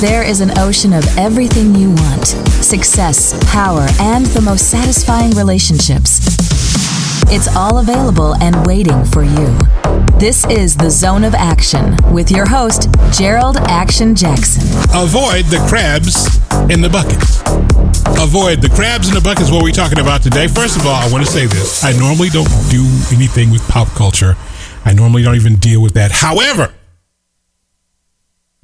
There is an ocean of everything you want success, power, and the most satisfying relationships. It's all available and waiting for you. This is the Zone of Action with your host, Jerold Action Jackson. Avoid the crabs in the bucket. Avoid the crabs in the bucket is what we're talking about today. First of all, I want to say this. I normally don't do anything with pop culture. I normally don't even deal with that. However,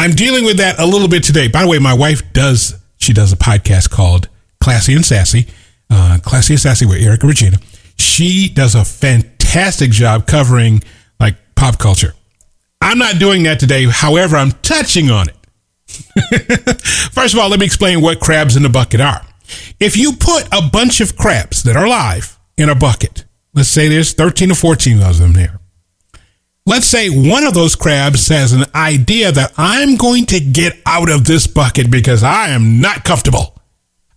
I'm dealing with that a little bit today. By the way, my wife does, she does a podcast called Classy and Sassy, uh, Classy and Sassy with Erica Regina. She does a fantastic job covering like pop culture. I'm not doing that today. However, I'm touching on it. First of all, let me explain what crabs in the bucket are. If you put a bunch of crabs that are alive in a bucket, let's say there's 13 or 14 of them there. Let's say one of those crabs has an idea that I'm going to get out of this bucket because I am not comfortable.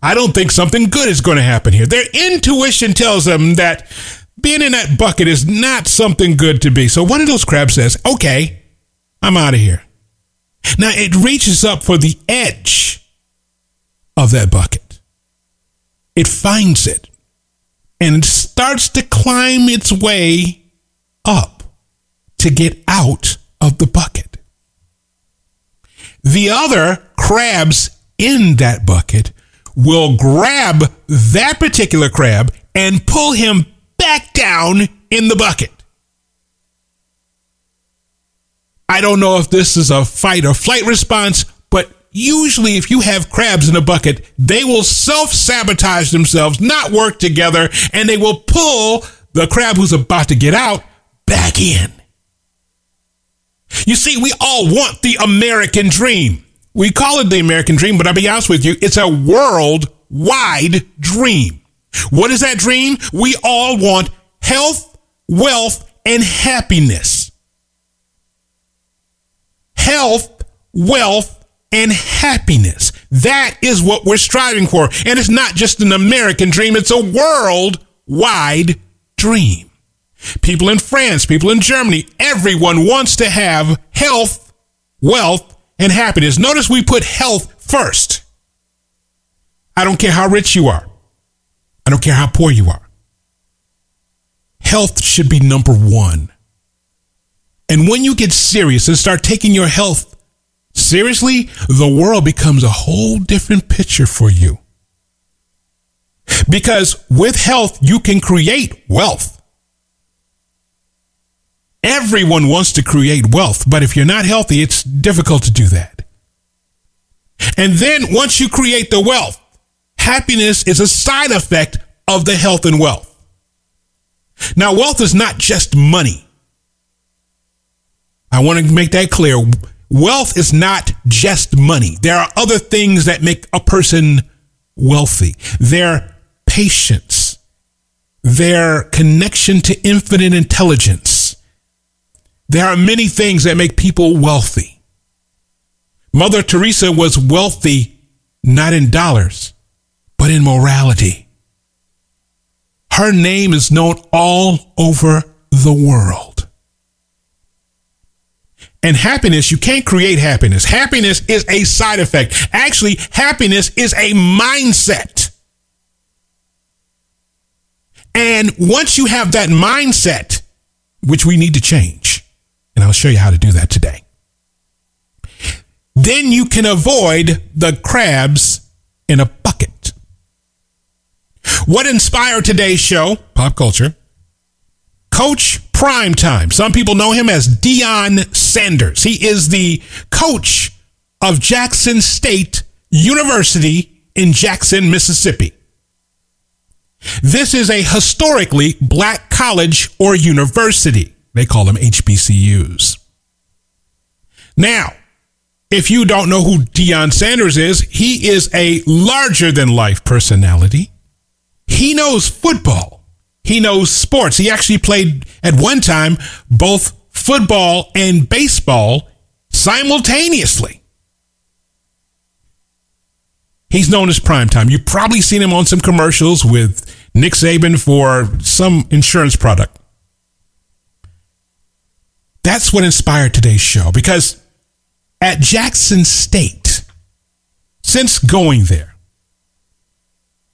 I don't think something good is going to happen here. Their intuition tells them that being in that bucket is not something good to be. So one of those crabs says, okay, I'm out of here. Now it reaches up for the edge of that bucket. It finds it and it starts to climb its way up to get out of the bucket. The other crabs in that bucket will grab that particular crab and pull him back down in the bucket. I don't know if this is a fight or flight response, but usually if you have crabs in a bucket, they will self sabotage themselves, not work together, and they will pull the crab who's about to get out back in. You see, we all want the American dream. We call it the American dream, but I'll be honest with you, it's a worldwide dream. What is that dream? We all want health, wealth, and happiness. Health, wealth, and happiness. That is what we're striving for. And it's not just an American dream, it's a worldwide dream. People in France, people in Germany, everyone wants to have health, wealth, and happiness. Notice we put health first. I don't care how rich you are. I don't care how poor you are. Health should be number one. And when you get serious and start taking your health seriously, the world becomes a whole different picture for you. Because with health, you can create wealth. Everyone wants to create wealth, but if you're not healthy, it's difficult to do that. And then once you create the wealth, happiness is a side effect of the health and wealth. Now, wealth is not just money. I want to make that clear. Wealth is not just money. There are other things that make a person wealthy. Their patience, their connection to infinite intelligence, there are many things that make people wealthy. Mother Teresa was wealthy not in dollars, but in morality. Her name is known all over the world. And happiness, you can't create happiness. Happiness is a side effect. Actually, happiness is a mindset. And once you have that mindset, which we need to change, and I'll show you how to do that today. Then you can avoid the crabs in a bucket. What inspired today's show? Pop culture. Coach Primetime. Some people know him as Deion Sanders. He is the coach of Jackson State University in Jackson, Mississippi. This is a historically black college or university. They call them HBCUs. Now, if you don't know who Deion Sanders is, he is a larger than life personality. He knows football. He knows sports. He actually played at one time both football and baseball simultaneously. He's known as Primetime. You've probably seen him on some commercials with Nick Saban for some insurance product. That's what inspired today's show because at Jackson State, since going there,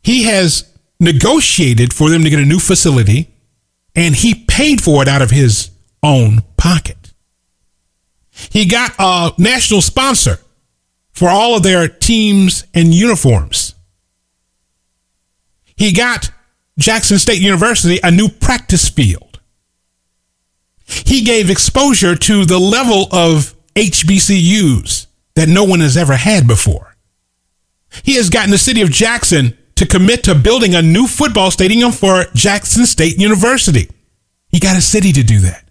he has negotiated for them to get a new facility and he paid for it out of his own pocket. He got a national sponsor for all of their teams and uniforms. He got Jackson State University a new practice field. He gave exposure to the level of HBCUs that no one has ever had before. He has gotten the city of Jackson to commit to building a new football stadium for Jackson State University. He got a city to do that.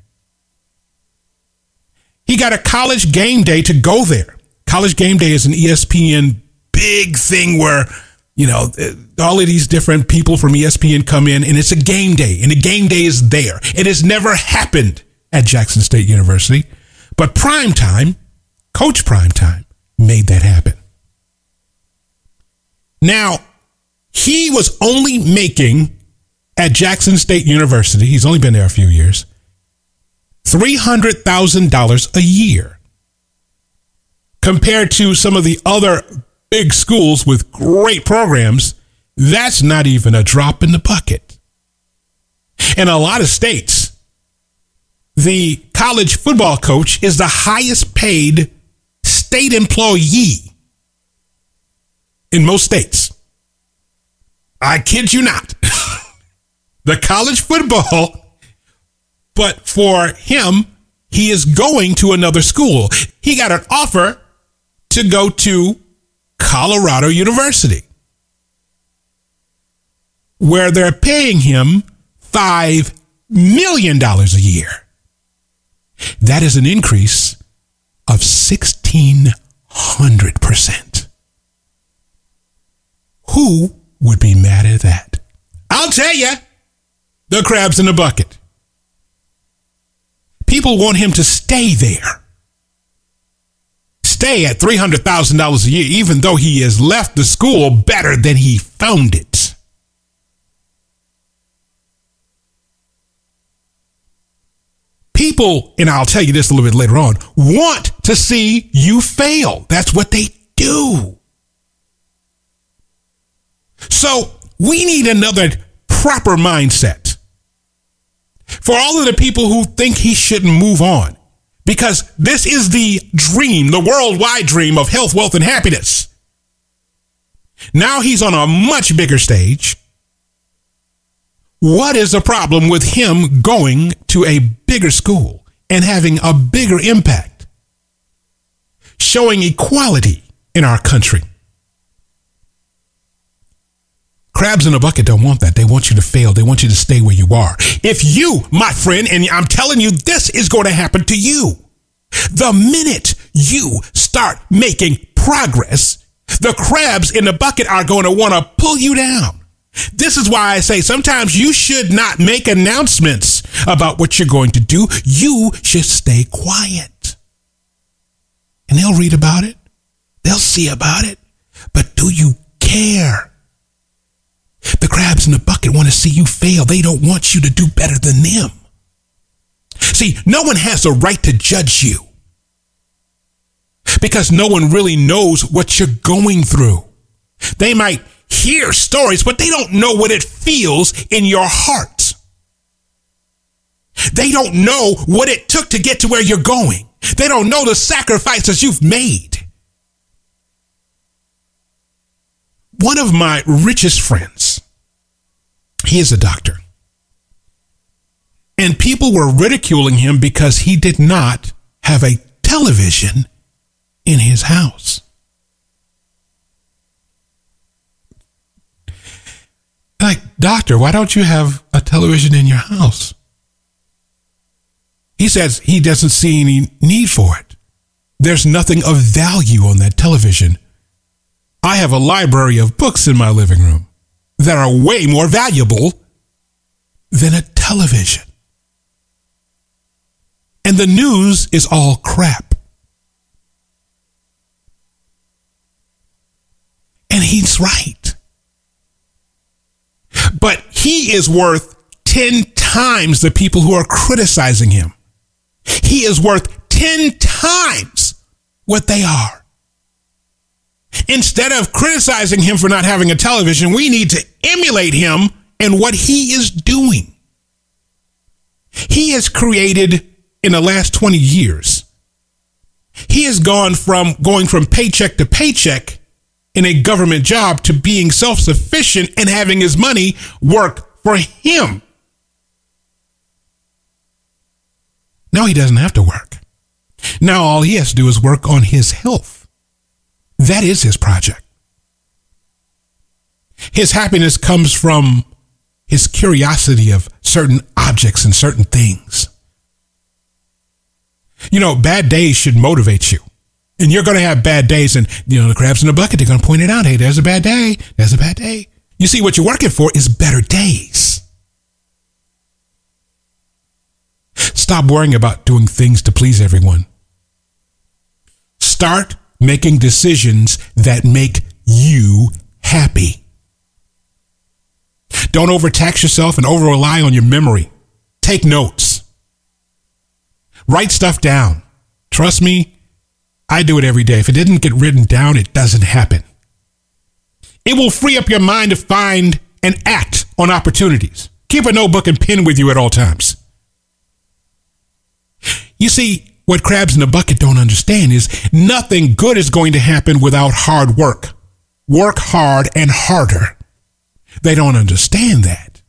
He got a college game day to go there. College game day is an ESPN big thing where, you know, uh, all of these different people from ESPN come in and it's a game day and the game day is there. It has never happened at Jackson State University, but prime time, coach prime time made that happen. Now, he was only making at Jackson State University, he's only been there a few years, $300,000 a year. Compared to some of the other big schools with great programs, that's not even a drop in the bucket. In a lot of states, the college football coach is the highest paid state employee in most states. I kid you not. the college football, but for him, he is going to another school. He got an offer to go to Colorado University, where they're paying him $5 million a year. That is an increase of 1600%. Who would be mad at that. I'll tell you, the crabs in the bucket. People want him to stay there. Stay at $300,000 a year, even though he has left the school better than he found it. People, and I'll tell you this a little bit later on, want to see you fail. That's what they do. So we need another proper mindset for all of the people who think he shouldn't move on. Because this is the dream, the worldwide dream of health, wealth, and happiness. Now he's on a much bigger stage. What is the problem with him going to a bigger school and having a bigger impact? Showing equality in our country. Crabs in a bucket don't want that. They want you to fail. They want you to stay where you are. If you, my friend, and I'm telling you, this is going to happen to you. The minute you start making progress, the crabs in the bucket are going to want to pull you down. This is why I say sometimes you should not make announcements about what you're going to do. You should stay quiet. And they'll read about it. They'll see about it. But do you care? The crabs in the bucket want to see you fail. They don't want you to do better than them. See, no one has a right to judge you because no one really knows what you're going through. They might hear stories, but they don't know what it feels in your heart. They don't know what it took to get to where you're going. They don't know the sacrifices you've made. One of my richest friends, he is a doctor. And people were ridiculing him because he did not have a television in his house. Like, doctor, why don't you have a television in your house? He says he doesn't see any need for it. There's nothing of value on that television I have a library of books in my living room that are way more valuable than a television. And the news is all crap. And he's right. But he is worth 10 times the people who are criticizing him. He is worth 10 times what they are. instead of criticizing him for not having a television, we need to emulate him and what he is doing. He has created in the last 20 years. He has gone from going from paycheck to paycheck in a government job to being self sufficient and having his money work for him. Now he doesn't have to work. Now all he has to do is work on his health. That is his project. His happiness comes from his curiosity of certain objects and certain things. You know, bad days should motivate you. And you're going to have bad days, and, you know, the crabs in the bucket, they're going to point it out. Hey, there's a bad day. There's a bad day. You see, what you're working for is better days. Stop worrying about doing things to please everyone. Start making decisions that make you happy. Don't overtax yourself and over rely on your memory. Take notes. Write stuff down. Trust me, I do it every day. If it didn't get written down, it doesn't happen. It will free up your mind to find and act on opportunities. Keep a notebook and pen with you at all times. You see, what crabs in the bucket don't understand is nothing good is going to happen without hard work. Work hard and harder. They don't understand that.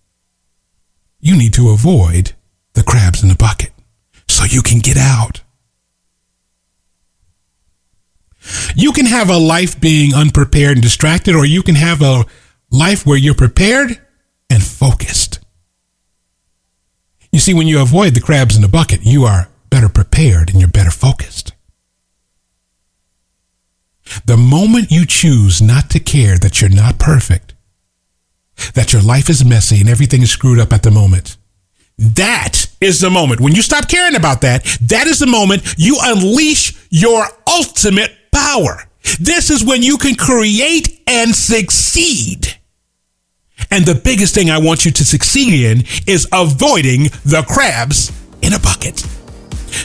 You need to avoid the crabs in the bucket so you can get out. You can have a life being unprepared and distracted, or you can have a life where you're prepared and focused. You see, when you avoid the crabs in the bucket, you are better prepared and you're better focused. The moment you choose not to care that you're not perfect, that your life is messy and everything is screwed up at the moment, that is the moment. When you stop caring about that, that is the moment you unleash your ultimate power. This is when you can create and succeed. And the biggest thing I want you to succeed in is avoiding the crabs in a bucket.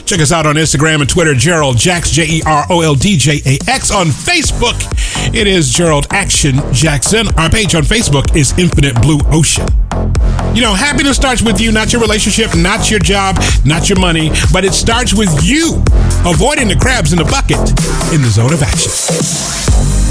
Check us out on Instagram and Twitter, Jerold Jax, J E R O L D J A X. On Facebook, it is Jerold Action Jackson. Our page on Facebook is Infinite Blue Ocean. You know, happiness starts with you, not your relationship, not your job, not your money, but it starts with you avoiding the crabs in the bucket in the zone of action.